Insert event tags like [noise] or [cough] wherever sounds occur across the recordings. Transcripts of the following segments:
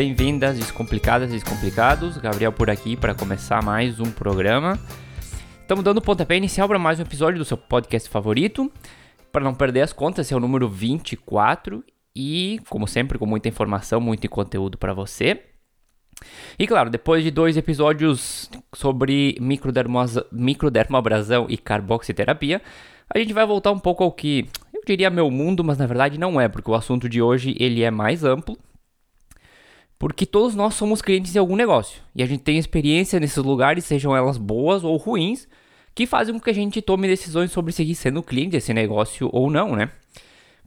Bem-vindas, descomplicadas e descomplicados. Gabriel por aqui para começar mais um programa. Estamos dando pontapé inicial para mais um episódio do seu podcast favorito. Para não perder as contas, esse é o número 24 e, como sempre, com muita informação, muito conteúdo para você. E claro, depois de dois episódios sobre microdermoabrasão e carboxiterapia, a gente vai voltar um pouco ao que eu diria meu mundo, mas na verdade não é, porque o assunto de hoje ele é mais amplo. Porque todos nós somos clientes de algum negócio e a gente tem experiência nesses lugares, sejam elas boas ou ruins, que fazem com que a gente tome decisões sobre seguir sendo cliente desse negócio ou não, né?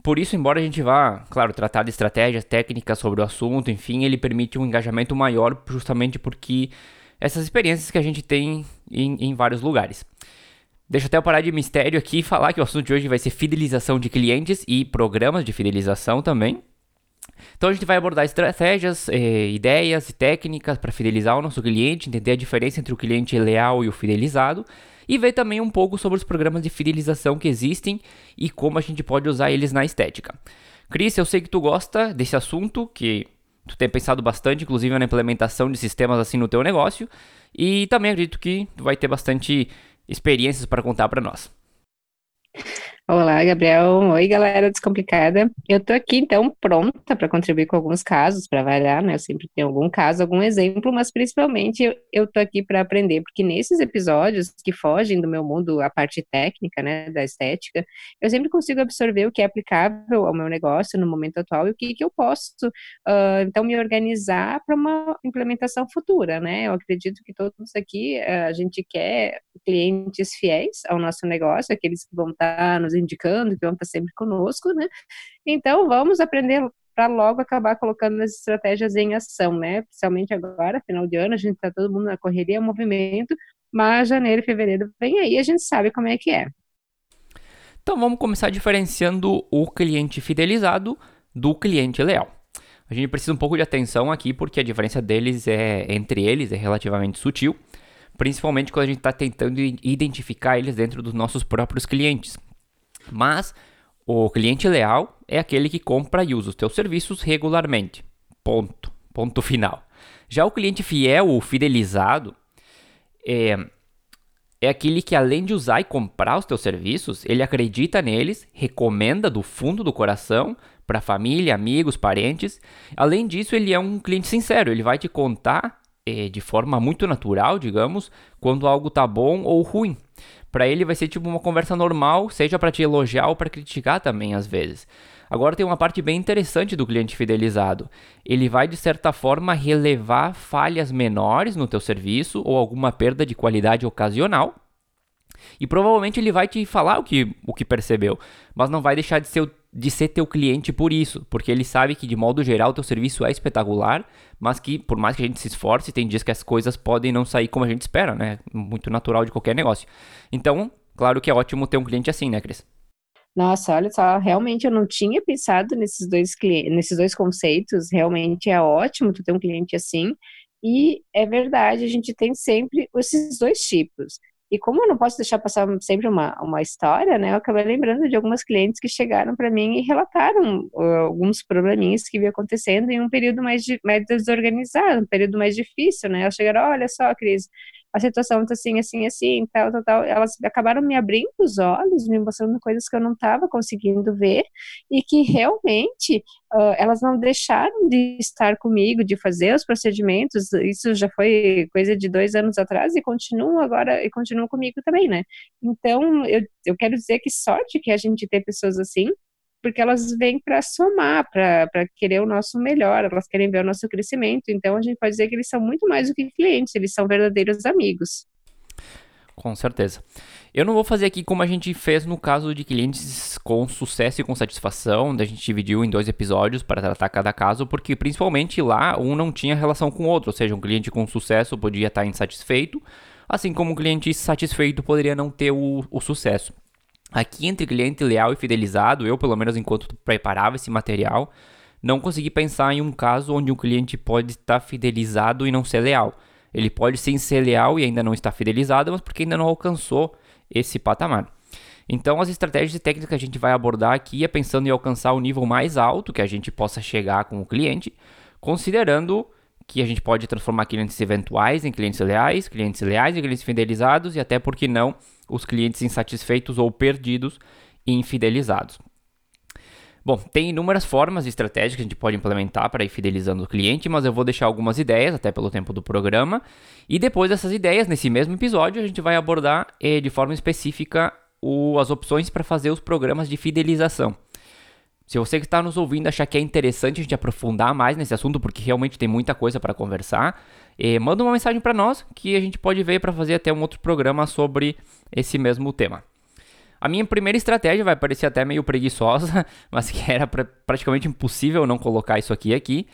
Por isso, embora a gente vá, claro, tratar de estratégias técnicas sobre o assunto, enfim, ele permite um engajamento maior justamente porque essas experiências que a gente tem em, em vários lugares. Deixa até eu parar de mistério aqui e falar que o assunto de hoje vai ser fidelização de clientes e programas de fidelização também. Então a gente vai abordar estratégias, eh, ideias e técnicas para fidelizar o nosso cliente, entender a diferença entre o cliente leal e o fidelizado e ver também um pouco sobre os programas de fidelização que existem e como a gente pode usar eles na estética. Cris, eu sei que tu gosta desse assunto, que tu tem pensado bastante, inclusive na implementação de sistemas assim no teu negócio, e também acredito que tu vai ter bastante experiências para contar para nós. Olá, Gabriel. Oi, galera descomplicada. Eu tô aqui, então, pronta para contribuir com alguns casos, para avaliar, né? Eu sempre tenho algum caso, algum exemplo, mas principalmente eu, eu tô aqui para aprender, porque nesses episódios que fogem do meu mundo, a parte técnica, né, da estética, eu sempre consigo absorver o que é aplicável ao meu negócio no momento atual e o que, que eu posso, uh, então, me organizar para uma implementação futura, né? Eu acredito que todos aqui, uh, a gente quer clientes fiéis ao nosso negócio, aqueles que vão estar tá nos indicando, que vão estar sempre conosco, né? Então, vamos aprender para logo acabar colocando as estratégias em ação, né? Principalmente agora, final de ano, a gente está todo mundo na correria, movimento, mas janeiro e fevereiro vem aí, a gente sabe como é que é. Então vamos começar diferenciando o cliente fidelizado do cliente leal. A gente precisa um pouco de atenção aqui porque a diferença deles é entre eles é relativamente sutil, principalmente quando a gente está tentando identificar eles dentro dos nossos próprios clientes. Mas o cliente leal é aquele que compra e usa os teus serviços regularmente. Ponto. Ponto final. Já o cliente fiel ou fidelizado é, é aquele que além de usar e comprar os teus serviços, ele acredita neles, recomenda do fundo do coração para família, amigos, parentes. Além disso, ele é um cliente sincero, ele vai te contar é, de forma muito natural, digamos, quando algo tá bom ou ruim. Para ele vai ser tipo uma conversa normal, seja para te elogiar ou para criticar também às vezes. Agora tem uma parte bem interessante do cliente fidelizado. Ele vai de certa forma relevar falhas menores no teu serviço ou alguma perda de qualidade ocasional. E provavelmente ele vai te falar o que, o que percebeu, mas não vai deixar de ser o de ser teu cliente por isso, porque ele sabe que de modo geral teu serviço é espetacular, mas que por mais que a gente se esforce, tem dias que as coisas podem não sair como a gente espera, né? Muito natural de qualquer negócio. Então, claro que é ótimo ter um cliente assim, né, Cris? Nossa, olha só, realmente eu não tinha pensado nesses dois nesses dois conceitos, realmente é ótimo tu ter um cliente assim. E é verdade, a gente tem sempre esses dois tipos. E como eu não posso deixar passar sempre uma, uma história, né, eu acabei lembrando de algumas clientes que chegaram para mim e relataram uh, alguns probleminhas que vinham acontecendo em um período mais, de, mais desorganizado, um período mais difícil, né? Elas chegaram, olha só, Cris, a situação está assim, assim, assim, tal, tal, tal. Elas acabaram me abrindo os olhos, me mostrando coisas que eu não estava conseguindo ver e que realmente uh, elas não deixaram de estar comigo, de fazer os procedimentos. Isso já foi coisa de dois anos atrás e continuam agora e continuam comigo também, né? Então, eu, eu quero dizer que sorte que a gente tem pessoas assim, porque elas vêm para somar, para querer o nosso melhor, elas querem ver o nosso crescimento. Então a gente pode dizer que eles são muito mais do que clientes, eles são verdadeiros amigos. Com certeza. Eu não vou fazer aqui como a gente fez no caso de clientes com sucesso e com satisfação, onde a gente dividiu em dois episódios para tratar cada caso, porque principalmente lá um não tinha relação com o outro, ou seja, um cliente com sucesso podia estar insatisfeito, assim como um cliente satisfeito poderia não ter o, o sucesso. Aqui, entre cliente leal e fidelizado, eu, pelo menos enquanto preparava esse material, não consegui pensar em um caso onde um cliente pode estar fidelizado e não ser leal. Ele pode sim ser leal e ainda não estar fidelizado, mas porque ainda não alcançou esse patamar. Então, as estratégias e técnicas que a gente vai abordar aqui é pensando em alcançar o nível mais alto que a gente possa chegar com o cliente, considerando que a gente pode transformar clientes eventuais em clientes leais, clientes leais em clientes fidelizados e até, por que não, os clientes insatisfeitos ou perdidos e infidelizados. Bom, tem inúmeras formas e estratégias que a gente pode implementar para ir fidelizando o cliente, mas eu vou deixar algumas ideias, até pelo tempo do programa. E depois dessas ideias, nesse mesmo episódio, a gente vai abordar eh, de forma específica o, as opções para fazer os programas de fidelização. Se você que está nos ouvindo achar que é interessante a gente aprofundar mais nesse assunto, porque realmente tem muita coisa para conversar, eh, manda uma mensagem para nós que a gente pode ver para fazer até um outro programa sobre esse mesmo tema. A minha primeira estratégia vai parecer até meio preguiçosa, [laughs] mas que era pra, praticamente impossível não colocar isso aqui aqui.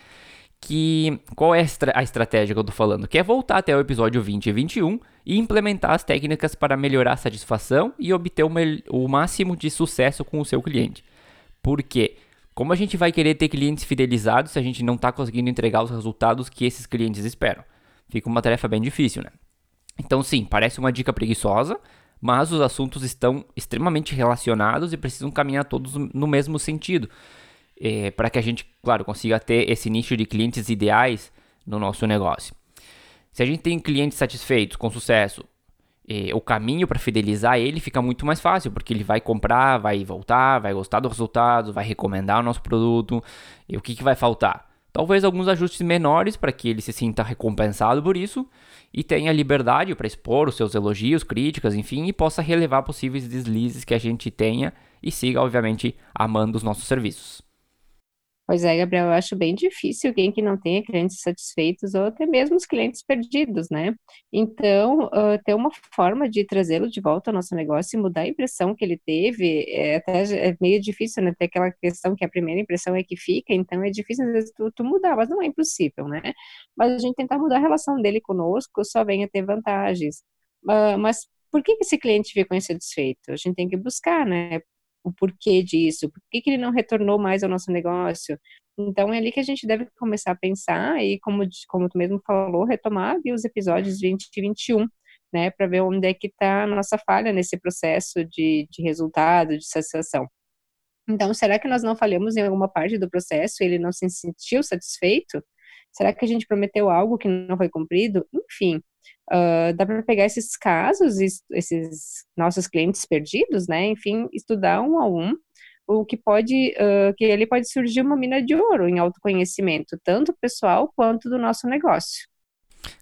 Que qual é a, estra a estratégia que eu estou falando? Que é voltar até o episódio 20 e 21 e implementar as técnicas para melhorar a satisfação e obter o, o máximo de sucesso com o seu cliente. Por quê? Como a gente vai querer ter clientes fidelizados se a gente não está conseguindo entregar os resultados que esses clientes esperam? Fica uma tarefa bem difícil, né? Então, sim, parece uma dica preguiçosa, mas os assuntos estão extremamente relacionados e precisam caminhar todos no mesmo sentido. É, para que a gente, claro, consiga ter esse nicho de clientes ideais no nosso negócio. Se a gente tem clientes satisfeitos, com sucesso, eh, o caminho para fidelizar ele fica muito mais fácil, porque ele vai comprar, vai voltar, vai gostar do resultado, vai recomendar o nosso produto. E o que, que vai faltar? Talvez alguns ajustes menores para que ele se sinta recompensado por isso e tenha liberdade para expor os seus elogios, críticas, enfim, e possa relevar possíveis deslizes que a gente tenha e siga, obviamente, amando os nossos serviços. Pois é, Gabriel, eu acho bem difícil alguém que não tenha clientes satisfeitos ou até mesmo os clientes perdidos, né? Então, uh, ter uma forma de trazê-lo de volta ao nosso negócio e mudar a impressão que ele teve, é até é meio difícil, né? Ter aquela questão que a primeira impressão é que fica, então é difícil às vezes tu, tu mudar, mas não é impossível, né? Mas a gente tentar mudar a relação dele conosco só vem a ter vantagens. Uh, mas por que esse cliente ficou insatisfeito? A gente tem que buscar, né? O porquê disso, por que, que ele não retornou mais ao nosso negócio. Então é ali que a gente deve começar a pensar e, como, como tu mesmo falou, retomar os episódios 20 e 21, né, para ver onde é que está a nossa falha nesse processo de, de resultado, de satisfação. Então, será que nós não falhamos em alguma parte do processo ele não se sentiu satisfeito? Será que a gente prometeu algo que não foi cumprido? Enfim, Uh, dá para pegar esses casos, esses nossos clientes perdidos, né? Enfim, estudar um a um, o que pode, uh, que ele pode surgir uma mina de ouro em autoconhecimento, tanto pessoal quanto do nosso negócio.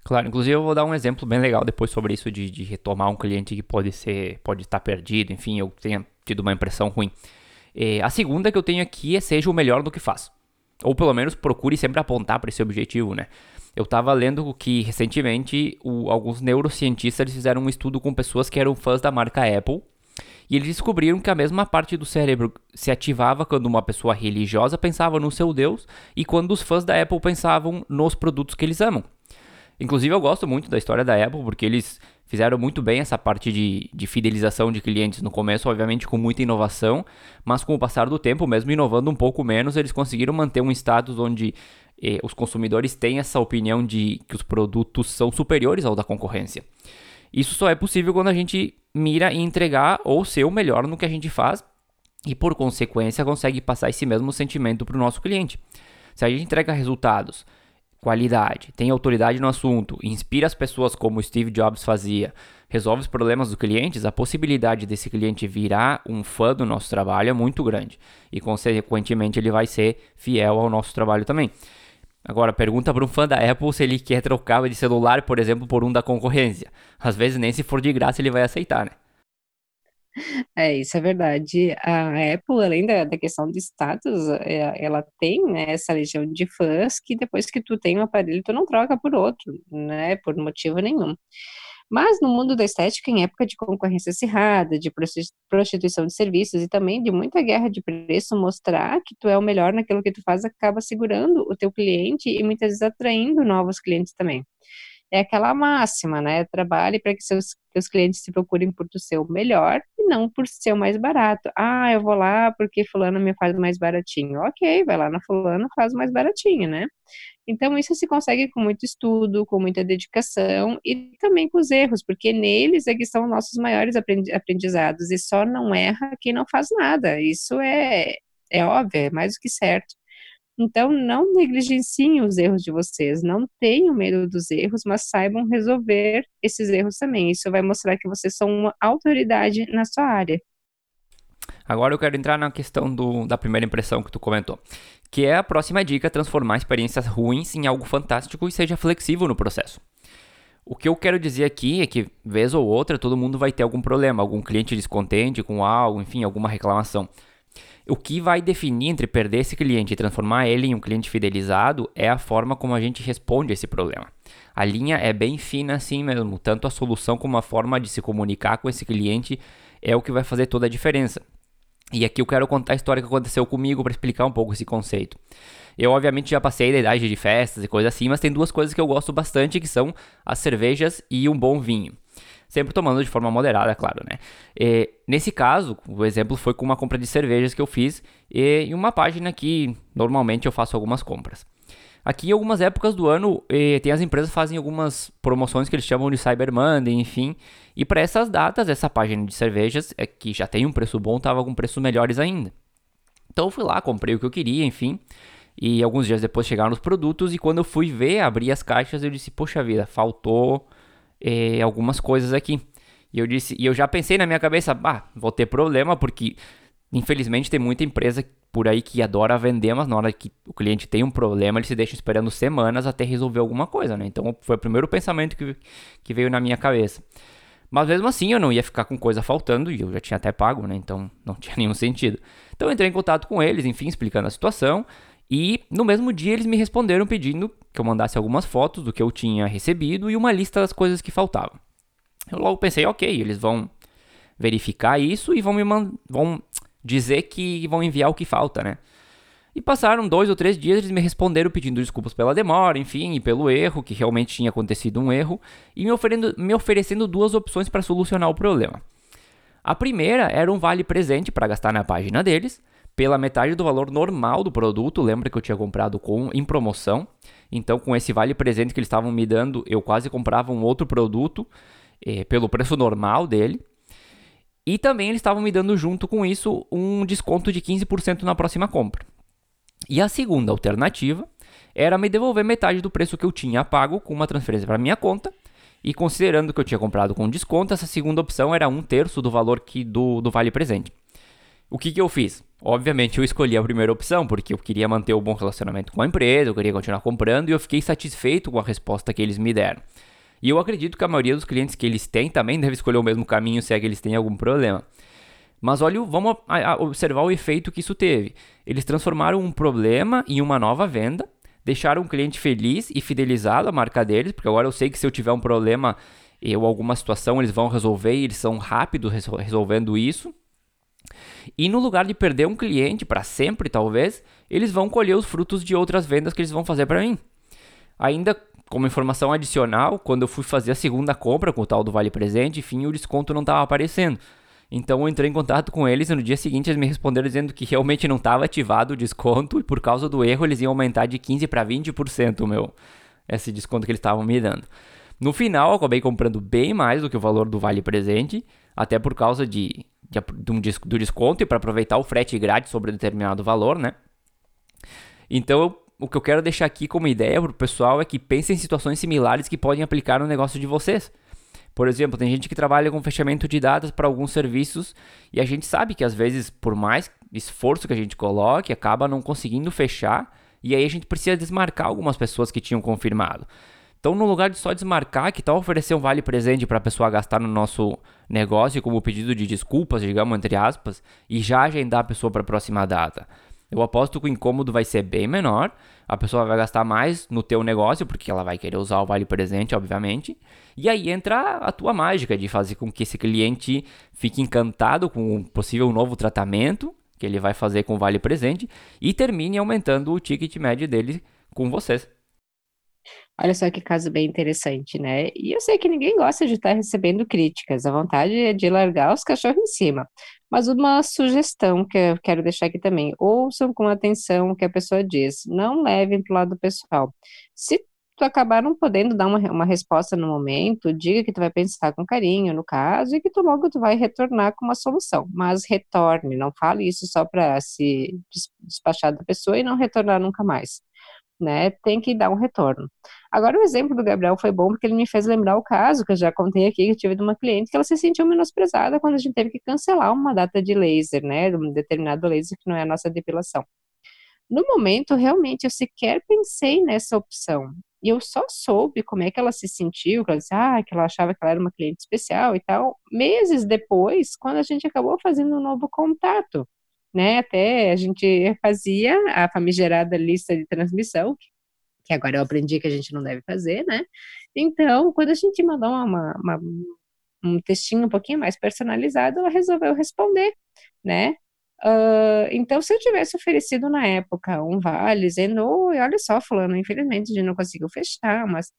Claro, inclusive eu vou dar um exemplo bem legal depois sobre isso de, de retomar um cliente que pode ser, pode estar perdido, enfim, eu tenha tido uma impressão ruim. E a segunda que eu tenho aqui é seja o melhor do que faz. Ou pelo menos procure sempre apontar para esse objetivo, né? Eu estava lendo que recentemente o, alguns neurocientistas fizeram um estudo com pessoas que eram fãs da marca Apple e eles descobriram que a mesma parte do cérebro se ativava quando uma pessoa religiosa pensava no seu Deus e quando os fãs da Apple pensavam nos produtos que eles amam. Inclusive, eu gosto muito da história da Apple porque eles fizeram muito bem essa parte de, de fidelização de clientes no começo, obviamente com muita inovação, mas com o passar do tempo, mesmo inovando um pouco menos, eles conseguiram manter um status onde eh, os consumidores têm essa opinião de que os produtos são superiores ao da concorrência. Isso só é possível quando a gente mira em entregar ou ser o melhor no que a gente faz e, por consequência, consegue passar esse mesmo sentimento para o nosso cliente. Se a gente entrega resultados, qualidade, tem autoridade no assunto, inspira as pessoas como Steve Jobs fazia, resolve os problemas dos clientes, a possibilidade desse cliente virar um fã do nosso trabalho é muito grande e, consequentemente, ele vai ser fiel ao nosso trabalho também. Agora, pergunta para um fã da Apple se ele quer trocar de celular, por exemplo, por um da concorrência. Às vezes, nem se for de graça, ele vai aceitar, né? É, isso é verdade. A Apple, além da, da questão de status, é, ela tem né, essa legião de fãs que depois que tu tem um aparelho, tu não troca por outro, né? Por motivo nenhum. Mas no mundo da estética, em época de concorrência acirrada, de prostituição de serviços e também de muita guerra de preço, mostrar que tu é o melhor naquilo que tu faz acaba segurando o teu cliente e muitas vezes atraindo novos clientes também. É aquela máxima, né? Trabalhe para que seus, seus clientes se procurem por ser o melhor e não por ser o mais barato. Ah, eu vou lá porque fulano me faz mais baratinho. Ok, vai lá na fulano, faz mais baratinho, né? Então, isso se consegue com muito estudo, com muita dedicação e também com os erros, porque neles é que são nossos maiores aprendizados e só não erra quem não faz nada. Isso é, é óbvio, é mais do que certo. Então, não negligenciem os erros de vocês, não tenham medo dos erros, mas saibam resolver esses erros também. Isso vai mostrar que vocês são uma autoridade na sua área. Agora eu quero entrar na questão do, da primeira impressão que tu comentou, que é a próxima dica: transformar experiências ruins em algo fantástico e seja flexível no processo. O que eu quero dizer aqui é que, vez ou outra, todo mundo vai ter algum problema, algum cliente descontente com algo, enfim, alguma reclamação. O que vai definir entre perder esse cliente e transformar ele em um cliente fidelizado é a forma como a gente responde a esse problema. A linha é bem fina assim mesmo, tanto a solução como a forma de se comunicar com esse cliente é o que vai fazer toda a diferença. E aqui eu quero contar a história que aconteceu comigo para explicar um pouco esse conceito. Eu, obviamente, já passei da idade de festas e coisas assim, mas tem duas coisas que eu gosto bastante, que são as cervejas e um bom vinho. Sempre tomando de forma moderada, claro, né? E, nesse caso, o exemplo foi com uma compra de cervejas que eu fiz em uma página que normalmente eu faço algumas compras. Aqui em algumas épocas do ano, tem as empresas fazem algumas promoções que eles chamam de Cyber Monday, enfim. E para essas datas, essa página de cervejas, é, que já tem um preço bom, estava com preços melhores ainda. Então eu fui lá, comprei o que eu queria, enfim. E alguns dias depois chegaram os produtos e quando eu fui ver, abrir as caixas, eu disse, poxa vida, faltou é, algumas coisas aqui. E eu disse, e eu já pensei na minha cabeça, bah, vou ter problema porque infelizmente tem muita empresa por aí que adora vender, mas na hora que o cliente tem um problema, ele se deixa esperando semanas até resolver alguma coisa, né? Então foi o primeiro pensamento que, que veio na minha cabeça. Mas mesmo assim eu não ia ficar com coisa faltando e eu já tinha até pago, né? Então não [laughs] tinha nenhum sentido. Então entrei em contato com eles, enfim, explicando a situação. E no mesmo dia eles me responderam pedindo que eu mandasse algumas fotos do que eu tinha recebido e uma lista das coisas que faltavam. Eu logo pensei, ok, eles vão verificar isso e vão me vão dizer que vão enviar o que falta, né? E passaram dois ou três dias, eles me responderam pedindo desculpas pela demora, enfim, e pelo erro, que realmente tinha acontecido um erro, e me, oferecendo, me oferecendo duas opções para solucionar o problema. A primeira era um vale presente para gastar na página deles, pela metade do valor normal do produto. Lembra que eu tinha comprado com em promoção? Então, com esse vale presente que eles estavam me dando, eu quase comprava um outro produto eh, pelo preço normal dele. E também eles estavam me dando junto com isso um desconto de 15% na próxima compra. E a segunda alternativa era me devolver metade do preço que eu tinha pago com uma transferência para minha conta. E considerando que eu tinha comprado com desconto, essa segunda opção era um terço do valor que do, do vale presente. O que, que eu fiz? Obviamente eu escolhi a primeira opção, porque eu queria manter o um bom relacionamento com a empresa, eu queria continuar comprando e eu fiquei satisfeito com a resposta que eles me deram. E eu acredito que a maioria dos clientes que eles têm também deve escolher o mesmo caminho se é que eles têm algum problema. Mas olha, vamos observar o efeito que isso teve. Eles transformaram um problema em uma nova venda, deixaram o cliente feliz e fidelizado à marca deles, porque agora eu sei que se eu tiver um problema ou alguma situação, eles vão resolver e eles são rápidos resolvendo isso. E no lugar de perder um cliente para sempre, talvez, eles vão colher os frutos de outras vendas que eles vão fazer para mim. Ainda como informação adicional, quando eu fui fazer a segunda compra com o tal do Vale Presente, enfim, o desconto não estava aparecendo. Então eu entrei em contato com eles e no dia seguinte eles me responderam dizendo que realmente não estava ativado o desconto e por causa do erro eles iam aumentar de 15 para 20% o meu esse desconto que eles estavam me dando. No final, eu acabei comprando bem mais do que o valor do Vale Presente, até por causa de de, de do desconto e para aproveitar o frete grátis sobre determinado valor, né? Então, o que eu quero deixar aqui como ideia para o pessoal é que pensem em situações similares que podem aplicar no negócio de vocês. Por exemplo, tem gente que trabalha com fechamento de datas para alguns serviços e a gente sabe que às vezes, por mais esforço que a gente coloque, acaba não conseguindo fechar e aí a gente precisa desmarcar algumas pessoas que tinham confirmado. Então, no lugar de só desmarcar, que tal oferecer um vale presente para a pessoa gastar no nosso negócio como pedido de desculpas, digamos, entre aspas, e já agendar a pessoa para a próxima data? Eu aposto que o incômodo vai ser bem menor, a pessoa vai gastar mais no teu negócio, porque ela vai querer usar o vale presente, obviamente. E aí entra a tua mágica de fazer com que esse cliente fique encantado com um possível novo tratamento que ele vai fazer com o vale presente e termine aumentando o ticket médio dele com vocês. Olha só que caso bem interessante, né? E eu sei que ninguém gosta de estar recebendo críticas, a vontade é de largar os cachorros em cima. Mas uma sugestão que eu quero deixar aqui também, ouçam com atenção o que a pessoa diz, não levem para o lado pessoal. Se tu acabar não podendo dar uma, uma resposta no momento, diga que tu vai pensar com carinho no caso e que tu logo tu vai retornar com uma solução. Mas retorne, não fale isso só para se despachar da pessoa e não retornar nunca mais né, tem que dar um retorno. Agora, o exemplo do Gabriel foi bom porque ele me fez lembrar o caso que eu já contei aqui, que eu tive de uma cliente que ela se sentiu menosprezada quando a gente teve que cancelar uma data de laser, né, um determinado laser que não é a nossa depilação. No momento, realmente, eu sequer pensei nessa opção. E eu só soube como é que ela se sentiu, que ela disse, ah, que ela achava que ela era uma cliente especial e tal, meses depois, quando a gente acabou fazendo um novo contato né? Até a gente fazia a famigerada lista de transmissão, que agora eu aprendi que a gente não deve fazer, né? Então, quando a gente mandou uma, uma, um textinho um pouquinho mais personalizado, ela resolveu responder, né? Uh, então, se eu tivesse oferecido na época um vale, dizendo, olha só, fulano, infelizmente a gente não conseguiu fechar, mas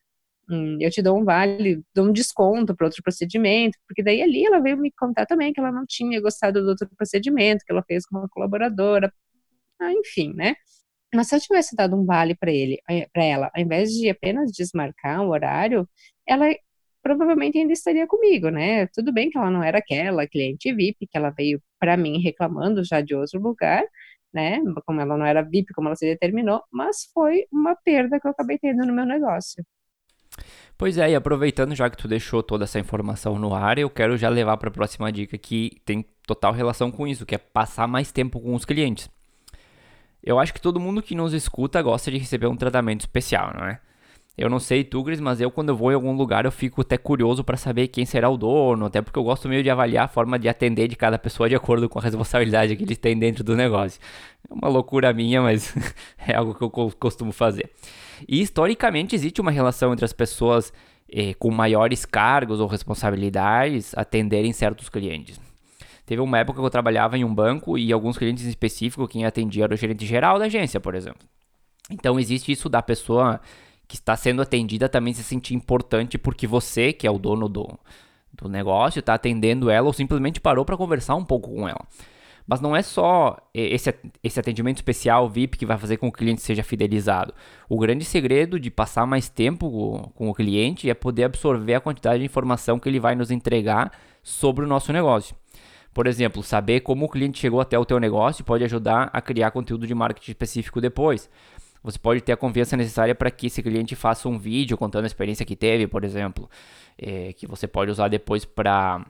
hum, eu te dou um vale, dou um desconto para outro procedimento, porque daí ali ela veio me contar também que ela não tinha gostado do outro procedimento, que ela fez com uma colaboradora, ah, enfim, né? Mas se eu tivesse dado um vale para ele, eh, para ela, ao invés de apenas desmarcar o horário, ela provavelmente ainda estaria comigo, né? Tudo bem que ela não era aquela cliente VIP, que ela veio para mim reclamando já de outro lugar, né? Como ela não era VIP, como ela se determinou, mas foi uma perda que eu acabei tendo no meu negócio. Pois é, e aproveitando já que tu deixou toda essa informação no ar, eu quero já levar para a próxima dica que tem total relação com isso, que é passar mais tempo com os clientes. Eu acho que todo mundo que nos escuta gosta de receber um tratamento especial, não é? Eu não sei tu, Gris, mas eu quando eu vou em algum lugar eu fico até curioso para saber quem será o dono, até porque eu gosto meio de avaliar a forma de atender de cada pessoa de acordo com a responsabilidade que eles têm dentro do negócio. É uma loucura minha, mas [laughs] é algo que eu costumo fazer. E historicamente existe uma relação entre as pessoas eh, com maiores cargos ou responsabilidades atenderem certos clientes. Teve uma época que eu trabalhava em um banco e alguns clientes em específico, quem atendia era o gerente geral da agência, por exemplo. Então existe isso da pessoa que está sendo atendida também se sentir importante porque você, que é o dono do, do negócio, está atendendo ela ou simplesmente parou para conversar um pouco com ela. Mas não é só esse, esse atendimento especial VIP que vai fazer com que o cliente seja fidelizado. O grande segredo de passar mais tempo com o cliente é poder absorver a quantidade de informação que ele vai nos entregar sobre o nosso negócio. Por exemplo, saber como o cliente chegou até o teu negócio pode ajudar a criar conteúdo de marketing específico depois. Você pode ter a confiança necessária para que esse cliente faça um vídeo contando a experiência que teve, por exemplo, é, que você pode usar depois para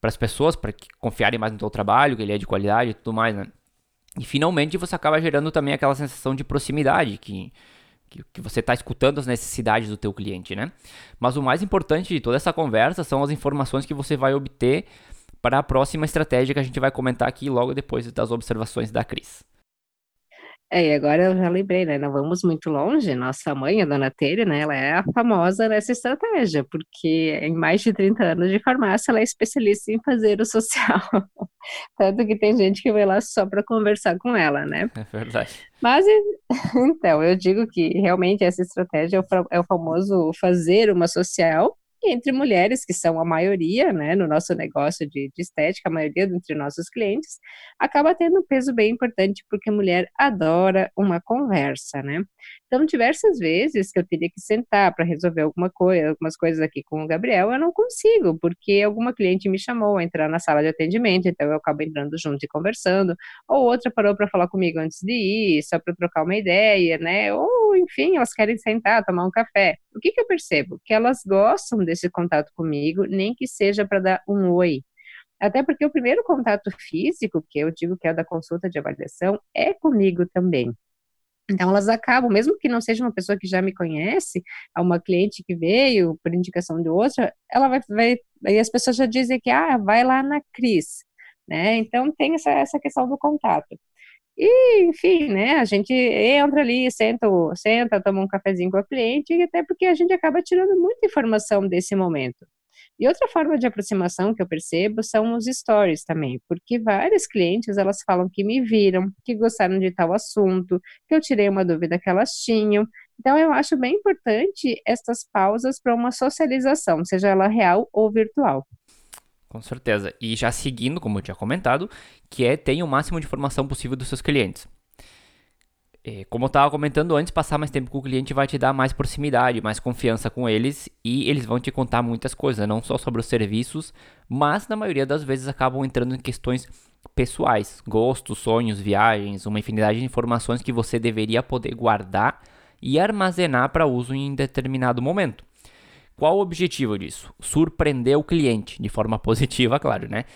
para as pessoas, para confiarem mais no seu trabalho, que ele é de qualidade e tudo mais, né? E finalmente você acaba gerando também aquela sensação de proximidade, que, que, que você está escutando as necessidades do teu cliente, né? Mas o mais importante de toda essa conversa são as informações que você vai obter para a próxima estratégia que a gente vai comentar aqui logo depois das observações da Cris. É, e agora eu já lembrei, né? Não vamos muito longe. Nossa mãe, a dona Tere, né? Ela é a famosa nessa estratégia, porque em mais de 30 anos de farmácia, ela é especialista em fazer o social. [laughs] Tanto que tem gente que vai lá só para conversar com ela, né? É verdade. Mas, [laughs] então, eu digo que realmente essa estratégia é o, é o famoso fazer uma social, entre mulheres, que são a maioria, né, no nosso negócio de, de estética, a maioria entre nossos clientes, acaba tendo um peso bem importante, porque mulher adora uma conversa, né? Então, diversas vezes que eu teria que sentar para resolver alguma coisa, algumas coisas aqui com o Gabriel, eu não consigo, porque alguma cliente me chamou a entrar na sala de atendimento, então eu acabo entrando junto e conversando, ou outra parou para falar comigo antes de ir, só para trocar uma ideia, né? Ou, enfim, elas querem sentar, tomar um café. O que, que eu percebo? Que elas gostam desse contato comigo, nem que seja para dar um oi. Até porque o primeiro contato físico, que eu digo que é o da consulta de avaliação, é comigo também. Então, elas acabam, mesmo que não seja uma pessoa que já me conhece, uma cliente que veio por indicação de outra, ela vai, vai aí as pessoas já dizem que, ah, vai lá na Cris, né? Então, tem essa, essa questão do contato. E, enfim, né, a gente entra ali, senta, senta, toma um cafezinho com a cliente, até porque a gente acaba tirando muita informação desse momento. E outra forma de aproximação que eu percebo são os stories também, porque várias clientes elas falam que me viram, que gostaram de tal assunto, que eu tirei uma dúvida que elas tinham, Então, eu acho bem importante essas pausas para uma socialização, seja ela real ou virtual. Com certeza. E já seguindo, como eu tinha comentado, que é tenha o máximo de informação possível dos seus clientes. É, como eu estava comentando antes, passar mais tempo com o cliente vai te dar mais proximidade, mais confiança com eles e eles vão te contar muitas coisas, não só sobre os serviços, mas na maioria das vezes acabam entrando em questões pessoais, gostos, sonhos, viagens, uma infinidade de informações que você deveria poder guardar e armazenar para uso em determinado momento. Qual o objetivo disso? Surpreender o cliente de forma [laughs] positiva, claro, né?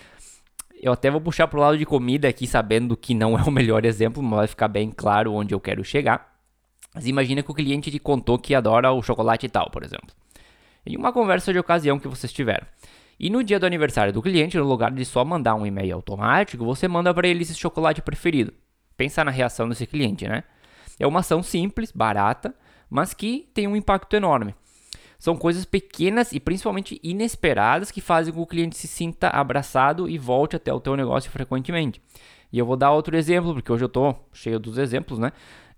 Eu até vou puxar pro lado de comida aqui, sabendo que não é o melhor exemplo, mas vai ficar bem claro onde eu quero chegar. Mas imagina que o cliente te contou que adora o chocolate e tal, por exemplo. Em uma conversa de ocasião que vocês tiveram. E no dia do aniversário do cliente, no lugar de só mandar um e-mail automático, você manda para ele esse chocolate preferido. Pensa na reação desse cliente, né? É uma ação simples, barata, mas que tem um impacto enorme. São coisas pequenas e principalmente inesperadas que fazem com que o cliente se sinta abraçado e volte até o teu negócio frequentemente. E eu vou dar outro exemplo, porque hoje eu estou cheio dos exemplos, né?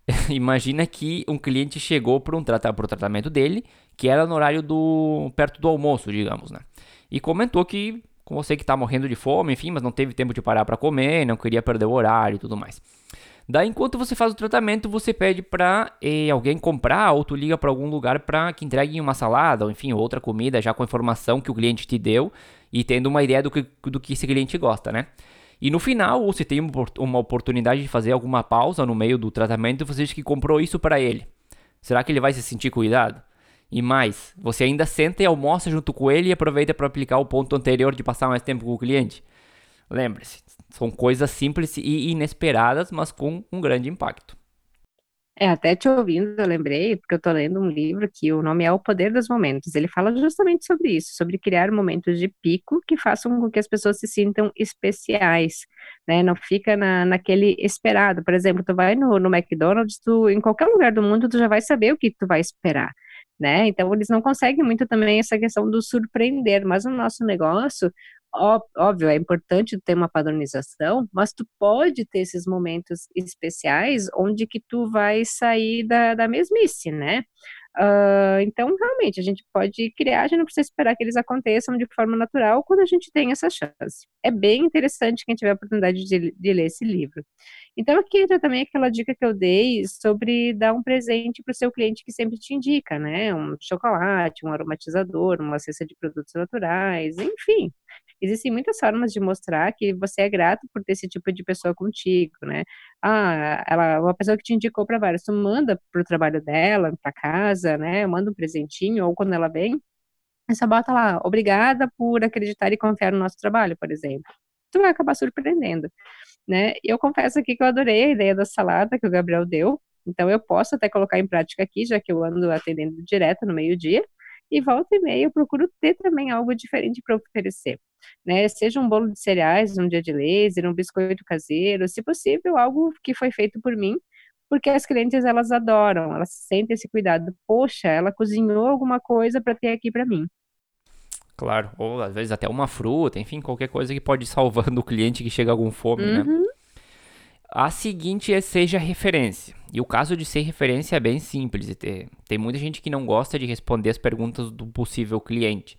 [laughs] Imagina que um cliente chegou para um o tratamento dele, que era no horário do perto do almoço, digamos, né? E comentou que com você que está morrendo de fome, enfim, mas não teve tempo de parar para comer, não queria perder o horário e tudo mais. Daí, enquanto você faz o tratamento, você pede para eh, alguém comprar ou tu liga para algum lugar para que entregue uma salada ou enfim, outra comida já com a informação que o cliente te deu e tendo uma ideia do que, do que esse cliente gosta, né? E no final, você tem uma oportunidade de fazer alguma pausa no meio do tratamento você diz que comprou isso para ele. Será que ele vai se sentir cuidado? E mais, você ainda senta e almoça junto com ele e aproveita para aplicar o ponto anterior de passar mais tempo com o cliente? Lembre-se, são coisas simples e inesperadas, mas com um grande impacto. É, até te ouvindo, eu lembrei, porque eu tô lendo um livro que o nome é O Poder dos Momentos. Ele fala justamente sobre isso, sobre criar momentos de pico que façam com que as pessoas se sintam especiais, né? Não fica na, naquele esperado. Por exemplo, tu vai no, no McDonald's, tu, em qualquer lugar do mundo, tu já vai saber o que tu vai esperar. Né? Então, eles não conseguem muito também essa questão do surpreender, mas no nosso negócio, óbvio, é importante ter uma padronização, mas tu pode ter esses momentos especiais onde que tu vai sair da, da mesmice, né? Uh, então, realmente, a gente pode criar, a gente não precisa esperar que eles aconteçam de forma natural quando a gente tem essa chance. É bem interessante quem tiver a oportunidade de, de ler esse livro. Então, aqui entra também aquela dica que eu dei sobre dar um presente para o seu cliente que sempre te indica, né? Um chocolate, um aromatizador, uma cesta de produtos naturais, enfim. Existem muitas formas de mostrar que você é grato por ter esse tipo de pessoa contigo, né? Ah, ela, uma pessoa que te indicou para vários, tu manda pro trabalho dela, para casa, né? Manda um presentinho, ou quando ela vem, você bota lá, obrigada por acreditar e confiar no nosso trabalho, por exemplo. Tu vai acabar surpreendendo, né? Eu confesso aqui que eu adorei a ideia da salada que o Gabriel deu, então eu posso até colocar em prática aqui, já que eu ando atendendo direto no meio-dia, e volta e meia eu procuro ter também algo diferente para oferecer né? Seja um bolo de cereais um dia de laser, um biscoito caseiro, se possível, algo que foi feito por mim, porque as clientes elas adoram, elas sentem esse cuidado. Poxa, ela cozinhou alguma coisa para ter aqui para mim. Claro, ou às vezes até uma fruta, enfim, qualquer coisa que pode [laughs] ir salvando o cliente que chega com fome, né? uhum. né? A seguinte é seja referência. E o caso de ser referência é bem simples. Tem, tem muita gente que não gosta de responder as perguntas do possível cliente,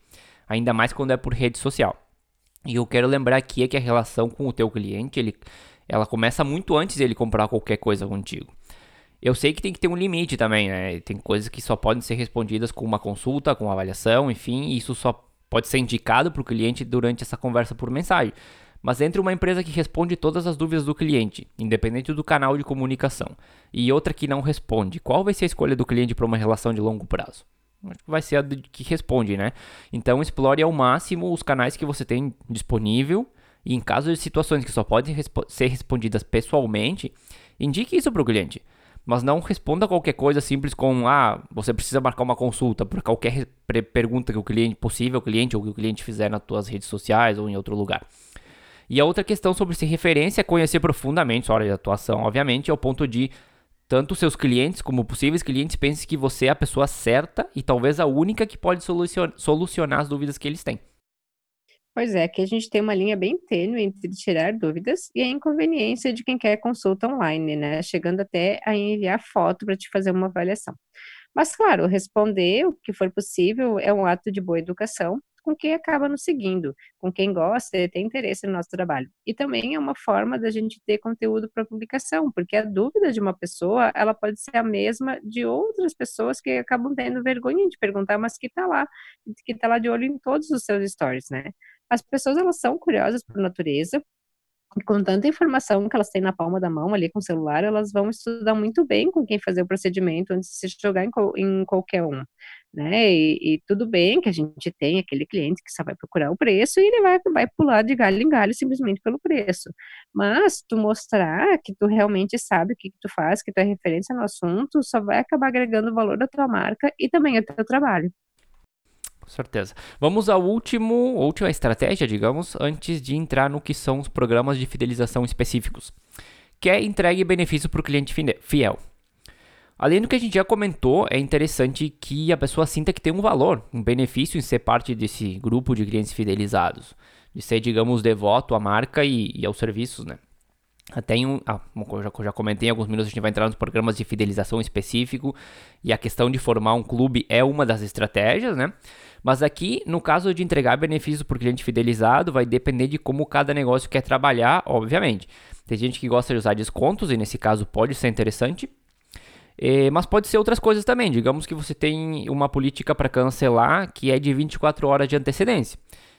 ainda mais quando é por rede social. E eu quero lembrar aqui é que a relação com o teu cliente, ele, ela começa muito antes dele comprar qualquer coisa contigo. Eu sei que tem que ter um limite também, né? Tem coisas que só podem ser respondidas com uma consulta, com uma avaliação, enfim, isso só pode ser indicado para o cliente durante essa conversa por mensagem. Mas entre uma empresa que responde todas as dúvidas do cliente, independente do canal de comunicação, e outra que não responde, qual vai ser a escolha do cliente para uma relação de longo prazo? Vai ser a que responde, né? Então explore ao máximo os canais que você tem disponível e em caso de situações que só podem respo ser respondidas pessoalmente, indique isso para o cliente. Mas não responda qualquer coisa simples com ah, você precisa marcar uma consulta por qualquer pergunta que o cliente, possível cliente ou que o cliente fizer nas suas redes sociais ou em outro lugar. E a outra questão sobre ser referência é conhecer profundamente sua área de atuação, obviamente, ao ponto de tanto seus clientes como possíveis clientes pensem que você é a pessoa certa e talvez a única que pode solucionar as dúvidas que eles têm. Pois é, que a gente tem uma linha bem tênue entre tirar dúvidas e a inconveniência de quem quer consulta online, né? Chegando até a enviar foto para te fazer uma avaliação. Mas, claro, responder o que for possível é um ato de boa educação com quem acaba nos seguindo, com quem gosta e tem interesse no nosso trabalho. E também é uma forma da gente ter conteúdo para publicação, porque a dúvida de uma pessoa, ela pode ser a mesma de outras pessoas que acabam tendo vergonha de perguntar, mas que está lá, que está lá de olho em todos os seus stories, né? As pessoas, elas são curiosas por natureza, com tanta informação que elas têm na palma da mão ali com o celular, elas vão estudar muito bem com quem fazer o procedimento antes de se jogar em, em qualquer um, né? E, e, tudo bem que a gente tem aquele cliente que só vai procurar o preço e ele vai, vai pular de galho em galho simplesmente pelo preço. Mas tu mostrar que tu realmente sabe o que, que tu faz, que tu é referência no assunto, só vai acabar agregando valor da tua marca e também ao teu trabalho. Com certeza. Vamos ao último, última estratégia, digamos, antes de entrar no que são os programas de fidelização específicos, que é entregue benefício para o cliente fiel. Além do que a gente já comentou, é interessante que a pessoa sinta que tem um valor, um benefício em ser parte desse grupo de clientes fidelizados, de ser, digamos, devoto à marca e, e aos serviços, né? Tem um, ah, eu já, já comentei em alguns minutos, a gente vai entrar nos programas de fidelização específico e a questão de formar um clube é uma das estratégias, né? Mas aqui, no caso de entregar benefícios para o cliente fidelizado, vai depender de como cada negócio quer trabalhar, obviamente. Tem gente que gosta de usar descontos e nesse caso pode ser interessante. É, mas pode ser outras coisas também. Digamos que você tem uma política para cancelar que é de 24 horas de antecedência.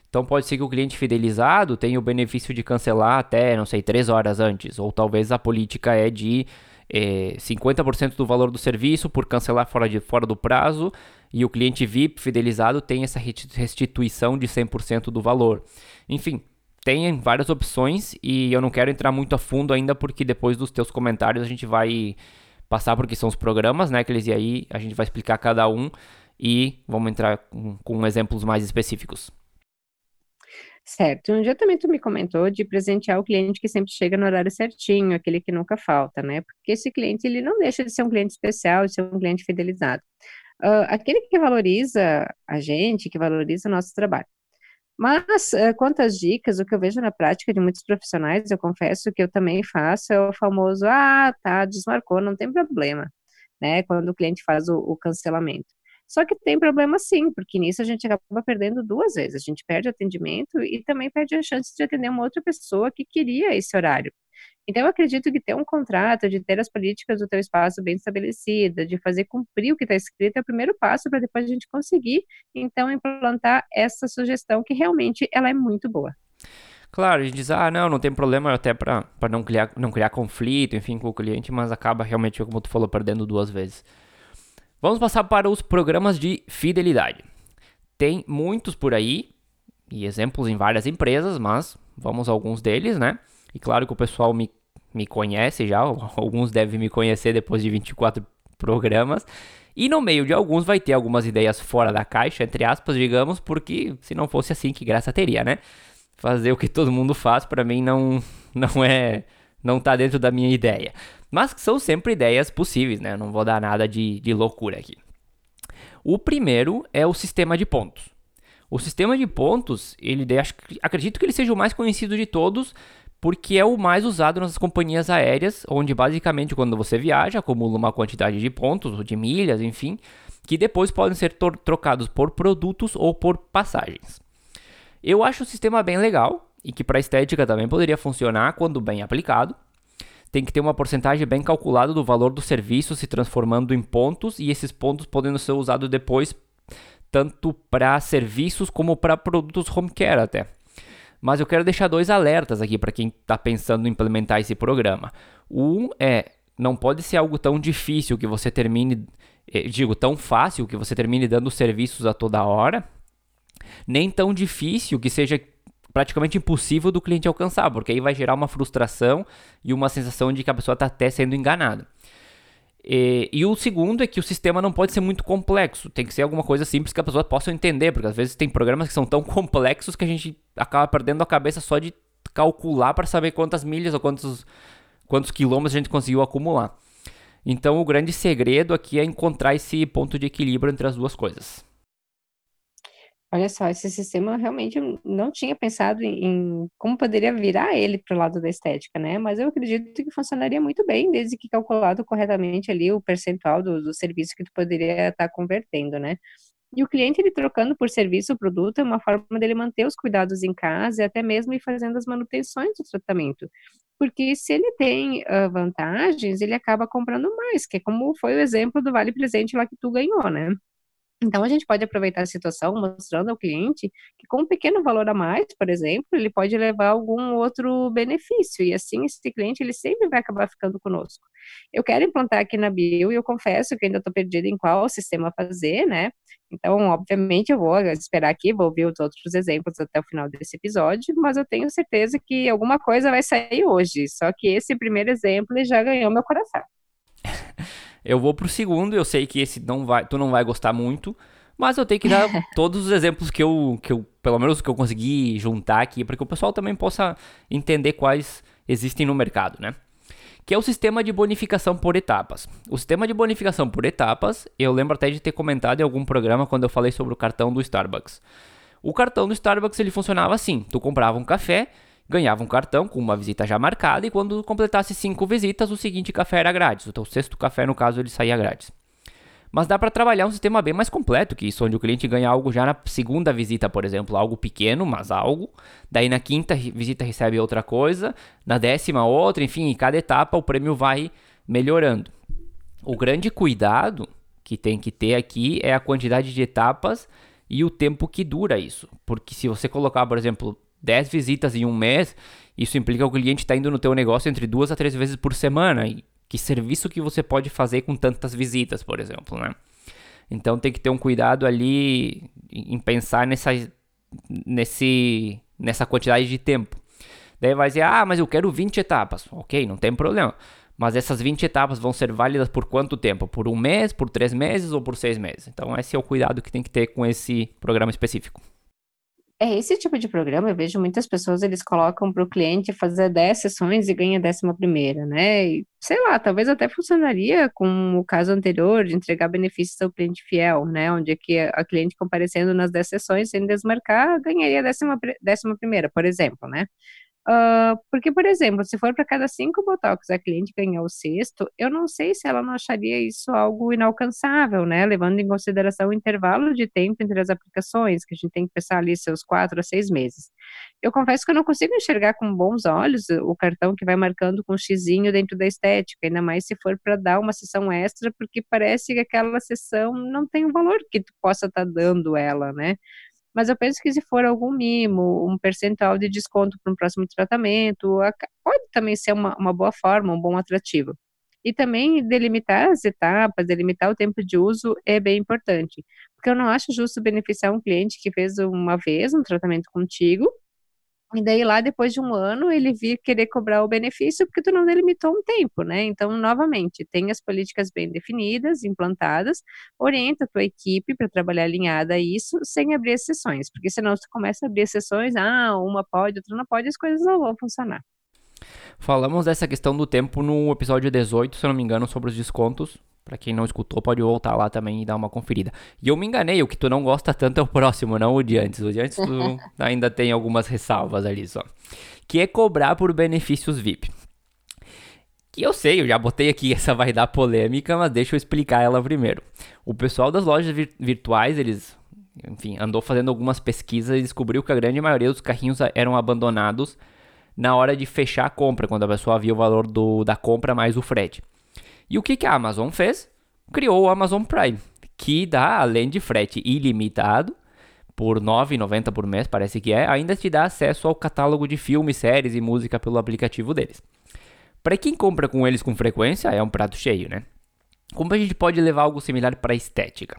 Então pode ser que o cliente fidelizado tenha o benefício de cancelar até, não sei, 3 horas antes. Ou talvez a política é de é, 50% do valor do serviço por cancelar fora, de, fora do prazo e o cliente VIP fidelizado tem essa restituição de 100% do valor. Enfim, tem várias opções e eu não quero entrar muito a fundo ainda porque depois dos teus comentários a gente vai passar porque são os programas, né, Clis? E aí a gente vai explicar cada um e vamos entrar com, com exemplos mais específicos. Certo. Um dia também tu me comentou de presentear o cliente que sempre chega no horário certinho, aquele que nunca falta, né? Porque esse cliente, ele não deixa de ser um cliente especial, de ser um cliente fidelizado. Uh, aquele que valoriza a gente, que valoriza o nosso trabalho. Mas, uh, quantas dicas, o que eu vejo na prática de muitos profissionais, eu confesso que eu também faço, é o famoso, ah, tá, desmarcou, não tem problema, né? Quando o cliente faz o, o cancelamento. Só que tem problema sim, porque nisso a gente acaba perdendo duas vezes. A gente perde atendimento e também perde a chance de atender uma outra pessoa que queria esse horário. Então, eu acredito que ter um contrato, de ter as políticas do teu espaço bem estabelecidas, de fazer cumprir o que está escrito, é o primeiro passo para depois a gente conseguir, então, implantar essa sugestão que realmente ela é muito boa. Claro, a gente diz, ah, não, não tem problema até para não criar, não criar conflito, enfim, com o cliente, mas acaba realmente, como tu falou, perdendo duas vezes. Vamos passar para os programas de fidelidade. Tem muitos por aí, e exemplos em várias empresas, mas vamos a alguns deles, né? E claro que o pessoal me, me conhece já, [laughs] alguns devem me conhecer depois de 24 programas. E no meio de alguns vai ter algumas ideias fora da caixa, entre aspas, digamos, porque se não fosse assim, que graça teria, né? Fazer o que todo mundo faz, para mim, não, [laughs] não é. Não tá dentro da minha ideia. Mas são sempre ideias possíveis, né? Não vou dar nada de, de loucura aqui. O primeiro é o sistema de pontos. O sistema de pontos, ele acredito que ele seja o mais conhecido de todos, porque é o mais usado nas companhias aéreas, onde basicamente quando você viaja, acumula uma quantidade de pontos ou de milhas, enfim, que depois podem ser trocados por produtos ou por passagens. Eu acho o sistema bem legal e que para estética também poderia funcionar quando bem aplicado tem que ter uma porcentagem bem calculada do valor do serviço se transformando em pontos e esses pontos podendo ser usados depois tanto para serviços como para produtos home care até. Mas eu quero deixar dois alertas aqui para quem está pensando em implementar esse programa. Um é, não pode ser algo tão difícil que você termine, eh, digo, tão fácil que você termine dando serviços a toda hora, nem tão difícil que seja praticamente impossível do cliente alcançar, porque aí vai gerar uma frustração e uma sensação de que a pessoa está até sendo enganada. E, e, o segundo é que o sistema não pode ser muito complexo, tem que ser alguma coisa simples que a pessoa possa entender, porque às vezes tem programas que são tão complexos que a gente acaba perdendo a cabeça só de calcular para saber quantas milhas ou quantos, quantos quilômetros a gente conseguiu acumular. Então o grande segredo aqui é encontrar esse ponto de equilíbrio entre as duas coisas. Olha só, esse sistema realmente não tinha pensado em, em como poderia virar ele para o lado da estética, né? Mas eu acredito que funcionaria muito bem, desde que calculado corretamente ali o percentual do, do serviço que tu poderia estar tá convertendo, né? E o cliente, ele trocando por serviço o produto, é uma forma dele manter os cuidados em casa e até mesmo ir fazendo as manutenções do tratamento. Porque se ele tem uh, vantagens, ele acaba comprando mais, que é como foi o exemplo do Vale Presente lá que tu ganhou, né? Então, a gente pode aproveitar a situação mostrando ao cliente que com um pequeno valor a mais, por exemplo, ele pode levar algum outro benefício, e assim esse cliente ele sempre vai acabar ficando conosco. Eu quero implantar aqui na Bio e eu confesso que ainda estou perdida em qual sistema fazer, né? Então, obviamente, eu vou esperar aqui, vou ouvir os outros exemplos até o final desse episódio, mas eu tenho certeza que alguma coisa vai sair hoje. Só que esse primeiro exemplo já ganhou meu coração. Eu vou pro segundo, eu sei que esse não vai, tu não vai gostar muito, mas eu tenho que dar [laughs] todos os exemplos que eu, que eu, pelo menos que eu consegui juntar aqui, para que o pessoal também possa entender quais existem no mercado, né? Que é o sistema de bonificação por etapas. O sistema de bonificação por etapas, eu lembro até de ter comentado em algum programa quando eu falei sobre o cartão do Starbucks. O cartão do Starbucks ele funcionava assim: tu comprava um café ganhava um cartão com uma visita já marcada e quando completasse cinco visitas, o seguinte café era grátis. Então, o sexto café, no caso, ele saía grátis. Mas dá para trabalhar um sistema bem mais completo que isso, onde o cliente ganha algo já na segunda visita, por exemplo, algo pequeno, mas algo. Daí na quinta visita recebe outra coisa, na décima outra, enfim, em cada etapa o prêmio vai melhorando. O grande cuidado que tem que ter aqui é a quantidade de etapas e o tempo que dura isso. Porque se você colocar, por exemplo, 10 visitas em um mês, isso implica que o cliente está indo no teu negócio entre duas a três vezes por semana. E que serviço que você pode fazer com tantas visitas, por exemplo, né? Então tem que ter um cuidado ali em pensar nessa, nesse, nessa quantidade de tempo. Daí vai dizer, ah, mas eu quero 20 etapas. Ok, não tem problema. Mas essas 20 etapas vão ser válidas por quanto tempo? Por um mês, por três meses ou por seis meses? Então esse é o cuidado que tem que ter com esse programa específico. É esse tipo de programa, eu vejo muitas pessoas, eles colocam para o cliente fazer 10 sessões e ganha a décima primeira, né? E, sei lá, talvez até funcionaria com o caso anterior de entregar benefícios ao cliente fiel, né? Onde é que a cliente comparecendo nas 10 sessões sem desmarcar, ganharia a décima, décima primeira, por exemplo, né? Uh, porque, por exemplo, se for para cada cinco botox a cliente ganhar o sexto, eu não sei se ela não acharia isso algo inalcançável, né? Levando em consideração o intervalo de tempo entre as aplicações, que a gente tem que pensar ali seus quatro a seis meses. Eu confesso que eu não consigo enxergar com bons olhos o cartão que vai marcando com um xizinho dentro da estética, ainda mais se for para dar uma sessão extra, porque parece que aquela sessão não tem o valor que tu possa estar tá dando ela, né? Mas eu penso que se for algum mimo, um percentual de desconto para um próximo tratamento, pode também ser uma, uma boa forma, um bom atrativo. E também delimitar as etapas, delimitar o tempo de uso é bem importante, porque eu não acho justo beneficiar um cliente que fez uma vez um tratamento contigo e daí lá, depois de um ano, ele vir querer cobrar o benefício porque tu não delimitou um tempo, né? Então, novamente, tem as políticas bem definidas, implantadas, orienta a tua equipe para trabalhar alinhada a isso, sem abrir exceções, porque senão tu começa a abrir exceções, ah, uma pode, outra não pode, as coisas não vão funcionar. Falamos dessa questão do tempo no episódio 18, se eu não me engano, sobre os descontos. Para quem não escutou, pode voltar lá também e dar uma conferida. E eu me enganei, o que tu não gosta tanto é o próximo, não o de antes. O de antes tu [laughs] ainda tem algumas ressalvas ali só. Que é cobrar por benefícios VIP. Que eu sei, eu já botei aqui, [laughs] essa vai dar polêmica, mas deixa eu explicar ela primeiro. O pessoal das lojas vir virtuais, eles, enfim, andou fazendo algumas pesquisas e descobriu que a grande maioria dos carrinhos eram abandonados na hora de fechar a compra, quando a pessoa via o valor do, da compra mais o frete. E o que, que a Amazon fez? Criou o Amazon Prime, que dá, além de frete ilimitado, por R$ 9,90 por mês, parece que é, ainda te dá acesso ao catálogo de filmes, séries e música pelo aplicativo deles. Para quem compra com eles com frequência, é um prato cheio, né? Como a gente pode levar algo similar para a estética?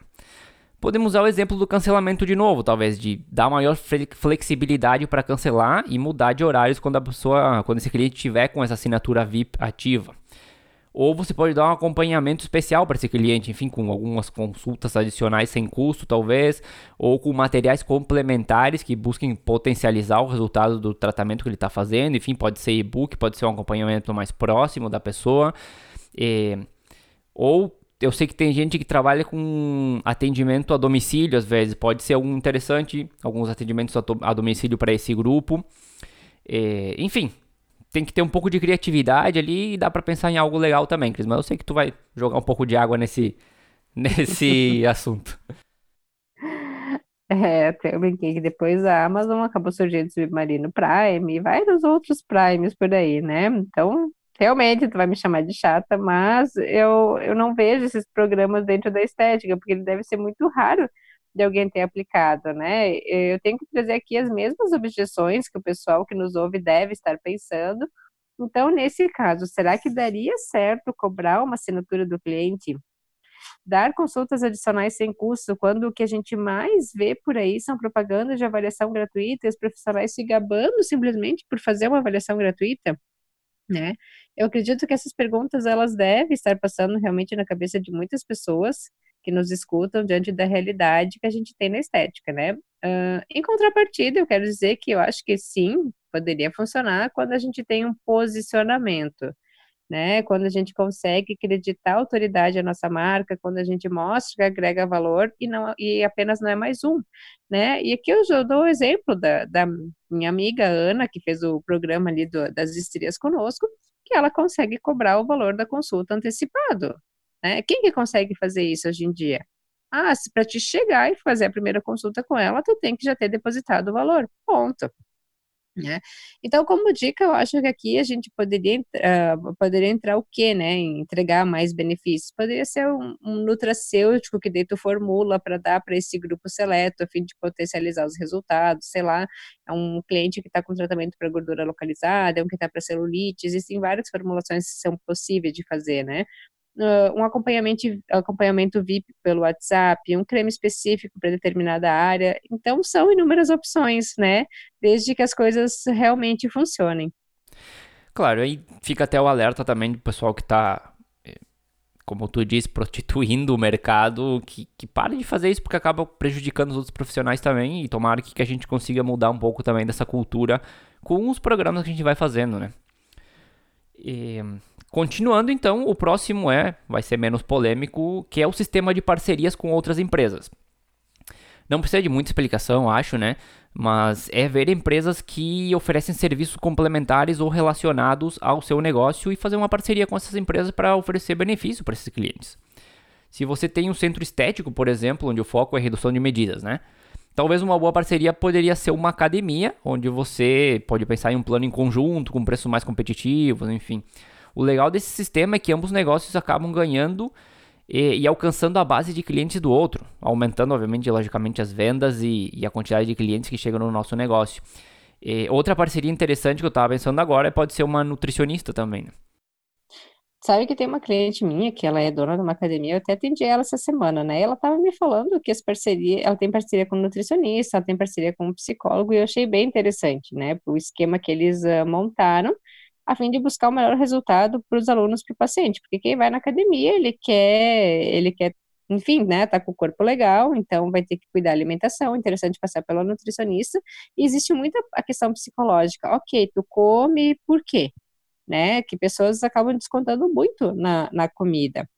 Podemos usar o exemplo do cancelamento de novo, talvez de dar maior flexibilidade para cancelar e mudar de horários quando a pessoa, quando esse cliente tiver com essa assinatura VIP ativa. Ou você pode dar um acompanhamento especial para esse cliente, enfim, com algumas consultas adicionais sem custo, talvez, ou com materiais complementares que busquem potencializar o resultado do tratamento que ele está fazendo. Enfim, pode ser e-book, pode ser um acompanhamento mais próximo da pessoa. E, ou eu sei que tem gente que trabalha com atendimento a domicílio, às vezes. Pode ser algum interessante, alguns atendimentos a domicílio para esse grupo. É, enfim, tem que ter um pouco de criatividade ali e dá para pensar em algo legal também, Cris. Mas eu sei que tu vai jogar um pouco de água nesse, [laughs] nesse [laughs] assunto. É, até eu brinquei que depois a Amazon acabou surgindo Submarino Prime e vários outros Primes por aí, né? Então, realmente tu vai me chamar de chata, mas eu, eu não vejo esses programas dentro da estética, porque ele deve ser muito raro de alguém ter aplicado, né? Eu tenho que trazer aqui as mesmas objeções que o pessoal que nos ouve deve estar pensando. Então, nesse caso, será que daria certo cobrar uma assinatura do cliente? Dar consultas adicionais sem custo, quando o que a gente mais vê por aí são propagandas de avaliação gratuita e os profissionais se gabando simplesmente por fazer uma avaliação gratuita? né? Eu acredito que essas perguntas elas devem estar passando realmente na cabeça de muitas pessoas que nos escutam diante da realidade que a gente tem na estética, né? Uh, em contrapartida, eu quero dizer que eu acho que sim, poderia funcionar quando a gente tem um posicionamento né? Quando a gente consegue acreditar autoridade à nossa marca, quando a gente mostra que agrega valor e não e apenas não é mais um, né? E aqui eu dou o exemplo da, da minha amiga Ana, que fez o programa ali do, das estrias conosco, que ela consegue cobrar o valor da consulta antecipado, né? Quem que consegue fazer isso hoje em dia? Ah, se para te chegar e fazer a primeira consulta com ela, tu tem que já ter depositado o valor. Ponto. Né? Então, como dica, eu acho que aqui a gente poderia, uh, poderia entrar o quê, né? Entregar mais benefícios. Poderia ser um, um nutracêutico que daí tu formula para dar para esse grupo seleto, a fim de potencializar os resultados, sei lá, é um cliente que está com tratamento para gordura localizada, é um que está para celulite, existem várias formulações que são possíveis de fazer, né? Uh, um acompanhamento, acompanhamento VIP pelo WhatsApp, um creme específico para determinada área. Então, são inúmeras opções, né? Desde que as coisas realmente funcionem. Claro, aí fica até o alerta também do pessoal que está, eh, como tu disse, prostituindo o mercado, que, que pare de fazer isso porque acaba prejudicando os outros profissionais também e tomara que, que a gente consiga mudar um pouco também dessa cultura com os programas que a gente vai fazendo, né? E, Continuando então, o próximo é, vai ser menos polêmico, que é o sistema de parcerias com outras empresas. Não precisa de muita explicação, acho, né? Mas é ver empresas que oferecem serviços complementares ou relacionados ao seu negócio e fazer uma parceria com essas empresas para oferecer benefício para esses clientes. Se você tem um centro estético, por exemplo, onde o foco é redução de medidas, né? Talvez uma boa parceria poderia ser uma academia, onde você pode pensar em um plano em conjunto, com preços mais competitivos, enfim. O legal desse sistema é que ambos negócios acabam ganhando e, e alcançando a base de clientes do outro, aumentando, obviamente, logicamente, as vendas e, e a quantidade de clientes que chegam no nosso negócio. E outra parceria interessante que eu estava pensando agora é pode ser uma nutricionista também. Né? Sabe que tem uma cliente minha que ela é dona de uma academia, eu até atendi ela essa semana, né? Ela estava me falando que as parcerias, ela tem parceria com nutricionista, ela tem parceria com um psicólogo, e eu achei bem interessante, né? O esquema que eles uh, montaram a fim de buscar o melhor resultado para os alunos, para o paciente, porque quem vai na academia, ele quer, ele quer, enfim, né, tá com o corpo legal, então vai ter que cuidar da alimentação, interessante passar pela nutricionista, e existe muita a questão psicológica, ok, tu come por quê? Né, que pessoas acabam descontando muito na, na comida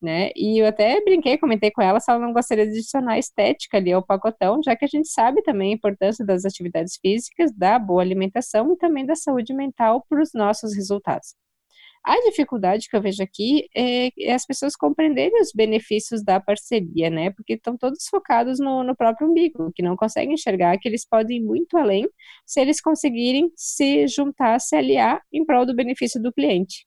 né? E eu até brinquei, comentei com ela se ela não gostaria de adicionar estética ali ao pacotão, já que a gente sabe também a importância das atividades físicas, da boa alimentação e também da saúde mental para os nossos resultados. A dificuldade que eu vejo aqui é, é, as pessoas compreenderem os benefícios da parceria, né? Porque estão todos focados no, no próprio umbigo, que não conseguem enxergar que eles podem ir muito além se eles conseguirem se juntar, se aliar em prol do benefício do cliente.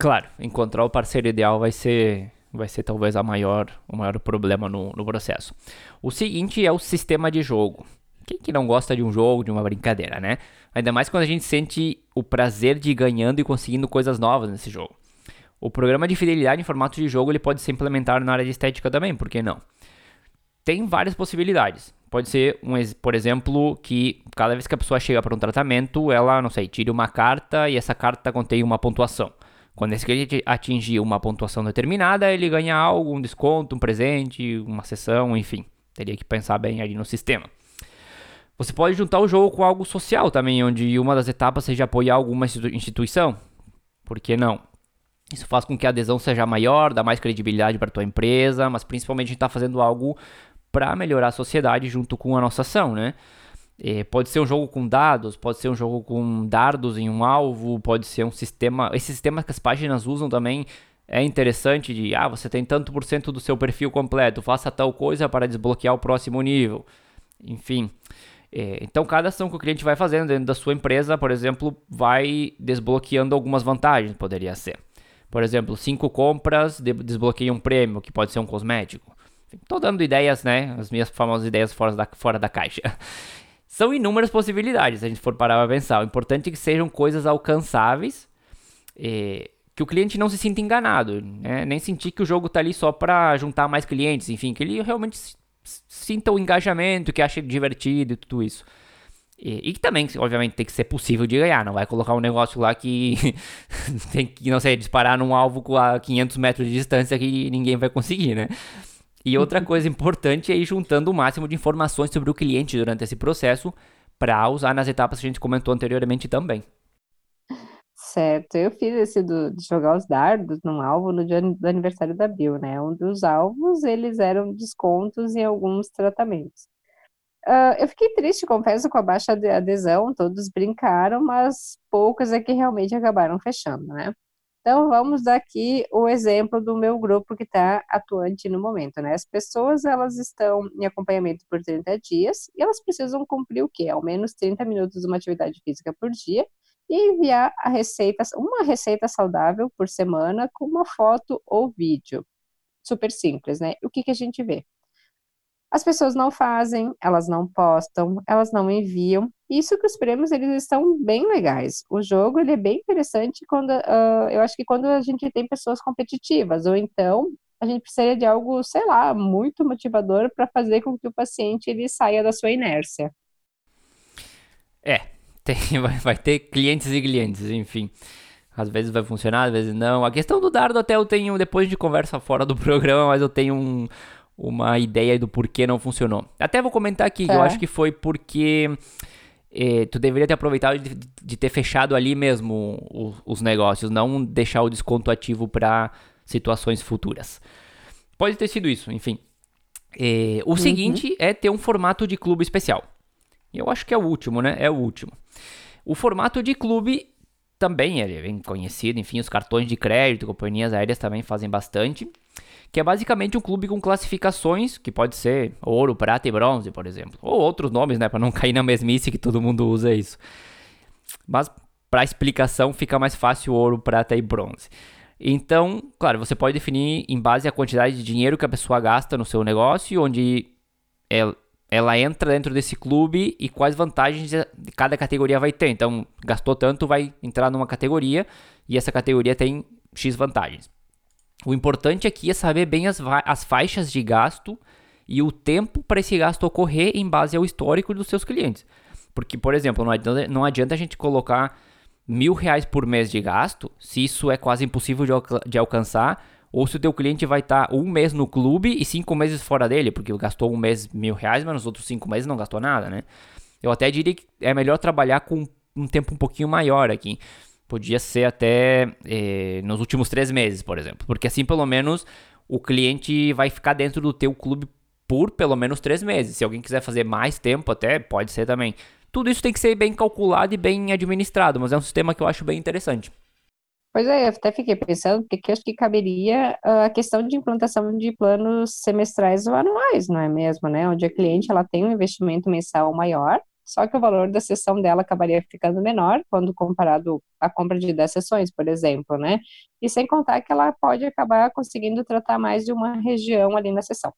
Claro, encontrar o parceiro ideal vai ser, vai ser talvez a maior, o maior problema no, no processo. O seguinte é o sistema de jogo. Quem que não gosta de um jogo, de uma brincadeira, né? Ainda mais quando a gente sente o prazer de ir ganhando e conseguindo coisas novas nesse jogo. O programa de fidelidade em formato de jogo ele pode ser implementado na área de estética também, por que não? Tem várias possibilidades. Pode ser, um, por exemplo, que cada vez que a pessoa chega para um tratamento, ela, não sei, tire uma carta e essa carta contém uma pontuação. Quando esse cliente atingir uma pontuação determinada, ele ganha algo, um desconto, um presente, uma sessão, enfim. Teria que pensar bem ali no sistema. Você pode juntar o jogo com algo social também, onde uma das etapas seja apoiar alguma instituição. Por que não? Isso faz com que a adesão seja maior, dá mais credibilidade para tua empresa, mas principalmente a gente está fazendo algo para melhorar a sociedade junto com a nossa ação, né? É, pode ser um jogo com dados, pode ser um jogo com dardos em um alvo, pode ser um sistema. Esse sistema que as páginas usam também é interessante de ah, você tem tanto por cento do seu perfil completo, faça tal coisa para desbloquear o próximo nível. Enfim. É, então, cada ação que o cliente vai fazendo dentro da sua empresa, por exemplo, vai desbloqueando algumas vantagens, poderia ser. Por exemplo, cinco compras desbloqueiam um prêmio, que pode ser um cosmético. Estou dando ideias, né? As minhas famosas ideias fora da, fora da caixa. [laughs] São inúmeras possibilidades, se a gente for parar para pensar. O importante é que sejam coisas alcançáveis, é, que o cliente não se sinta enganado, né? nem sentir que o jogo está ali só para juntar mais clientes, enfim, que ele realmente sinta o engajamento, que ache divertido e tudo isso. E, e que também, obviamente, tem que ser possível de ganhar. Não vai colocar um negócio lá que [laughs] tem que, não sei, disparar num alvo a 500 metros de distância que ninguém vai conseguir, né? E outra coisa importante é ir juntando o máximo de informações sobre o cliente durante esse processo para usar nas etapas que a gente comentou anteriormente também. Certo, eu fiz esse do, de jogar os dardos num alvo no dia do aniversário da Bill, né? Um dos alvos, eles eram descontos em alguns tratamentos. Uh, eu fiquei triste, confesso, com a baixa adesão, todos brincaram, mas poucos é que realmente acabaram fechando, né? Então, vamos dar aqui o exemplo do meu grupo que está atuante no momento, né? As pessoas, elas estão em acompanhamento por 30 dias e elas precisam cumprir o quê? Ao menos 30 minutos de uma atividade física por dia e enviar a receita, uma receita saudável por semana com uma foto ou vídeo. Super simples, né? O que, que a gente vê? As pessoas não fazem, elas não postam, elas não enviam. Isso que os prêmios eles estão bem legais. O jogo ele é bem interessante quando uh, eu acho que quando a gente tem pessoas competitivas ou então a gente precisaria de algo, sei lá, muito motivador para fazer com que o paciente ele saia da sua inércia. É, [laughs] tem, vai, vai ter clientes e clientes, enfim. Às vezes vai funcionar, às vezes não. A questão do dardo até eu tenho, depois de conversa fora do [laughs] programa, mas eu tenho um, uma ideia do porquê não funcionou. Até vou comentar aqui, tá. eu acho que foi porque eh, tu deveria ter aproveitado de, de ter fechado ali mesmo os, os, negócios, não deixar o desconto ativo para situações futuras. Pode ter sido isso, enfim. Eh, o uhum. seguinte é ter um formato de clube especial. Eu acho que é o último, né? É o último. O formato de clube também é bem conhecido, enfim, os cartões de crédito, companhias aéreas também fazem bastante que é basicamente um clube com classificações, que pode ser ouro, prata e bronze, por exemplo, ou outros nomes, né, para não [laughs] cair na mesmice que todo mundo usa isso. Mas para explicação fica mais fácil ouro, prata e bronze. Então, claro, você pode definir em base à quantidade de dinheiro que a pessoa gasta no seu negócio, onde ela, ela entra dentro desse clube e quais vantagens cada categoria vai ter. Então, gastou tanto, vai entrar numa categoria e essa categoria tem X vantagens. O importante aqui é saber bem as, as faixas de gasto e o tempo para esse gasto ocorrer em base ao histórico dos seus clientes. Porque, por exemplo, não adianta, não adianta a gente colocar mil reais por mês de gasto, se isso é quase impossível de, de alcançar, ou se o teu cliente vai estar tá um mês no clube e cinco meses fora dele, porque gastou um mês mil reais, mas nos outros cinco meses não gastou nada, né? Eu até diria que é melhor trabalhar com um tempo um pouquinho maior aqui. Podia ser até eh, nos últimos três meses, por exemplo. Porque assim, pelo menos, o cliente vai ficar dentro do teu clube por pelo menos três meses. Se alguém quiser fazer mais tempo, até pode ser também. Tudo isso tem que ser bem calculado e bem administrado, mas é um sistema que eu acho bem interessante. Pois é, eu até fiquei pensando, porque acho que caberia ah, a questão de implantação de planos semestrais ou anuais, não é mesmo, né? Onde a cliente ela tem um investimento mensal maior, só que o valor da sessão dela acabaria ficando menor quando comparado à compra de 10 sessões, por exemplo, né? E sem contar que ela pode acabar conseguindo tratar mais de uma região ali na sessão.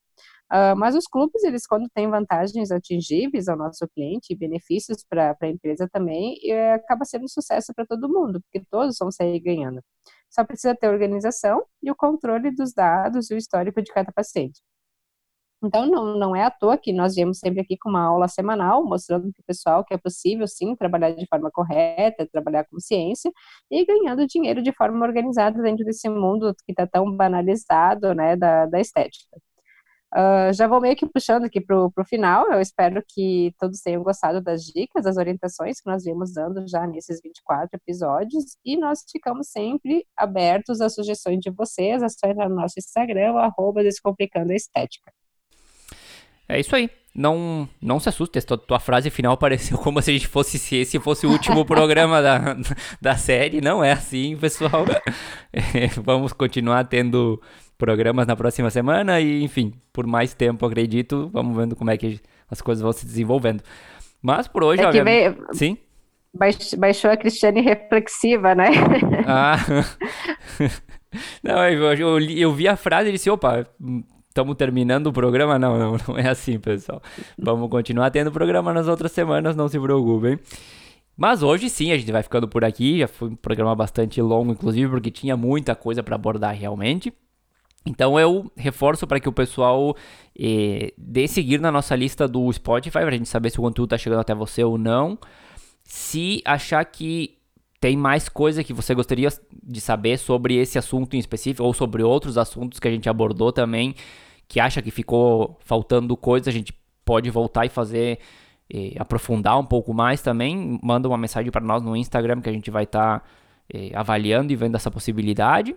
Uh, mas os clubes, eles quando têm vantagens atingíveis ao nosso cliente e benefícios para a empresa também, é, acaba sendo um sucesso para todo mundo, porque todos vão sair ganhando. Só precisa ter organização e o controle dos dados e o histórico de cada paciente. Então, não, não é à toa que nós viemos sempre aqui com uma aula semanal, mostrando para o pessoal que é possível, sim, trabalhar de forma correta, trabalhar com ciência e ganhando dinheiro de forma organizada dentro desse mundo que está tão banalizado, né, da, da estética. Uh, já vou meio que puxando aqui para o final. Eu espero que todos tenham gostado das dicas, das orientações que nós viemos dando já nesses 24 episódios. E nós ficamos sempre abertos às sugestões de vocês. É só entrar no nosso Instagram, arroba Descomplicando a Estética. É isso aí. Não, não se assuste, tua, tua frase final [laughs] pareceu como se a gente fosse se esse fosse o último [laughs] programa da, da série. Não é assim, pessoal. [laughs] É, vamos continuar tendo programas na próxima semana e, enfim, por mais tempo, acredito, vamos vendo como é que as coisas vão se desenvolvendo. Mas por hoje, é olha... Veio... Sim? Baixou a Cristiane reflexiva, né? Ah... Não, eu, eu, eu, vi a frase e disse, opa, estamos terminando o programa? Não, não, não é assim, pessoal. Vamos continuar tendo programa nas outras semanas, não se preocupem. Mas hoje sim, a gente vai ficando por aqui. Já foi um programa bastante longo, inclusive, porque tinha muita coisa para abordar realmente. Então eu reforço para que o pessoal eh, dê seguir na nossa lista do Spotify para a gente saber se o conteúdo está chegando até você ou não. Se achar que tem mais coisa que você gostaria de saber sobre esse assunto em específico ou sobre outros assuntos que a gente abordou também, que acha que ficou faltando coisa, a gente pode voltar e fazer aprofundar um pouco mais também. Manda uma mensagem para nós no Instagram que a gente vai estar tá, avaliando e vendo essa possibilidade.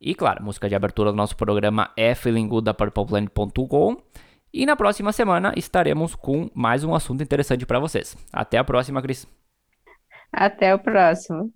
E claro, música de abertura do nosso programa é Feeling Good da PurplePlanet.com. E na próxima semana estaremos com mais um assunto interessante para vocês. Até a próxima, Cris. Até o próximo.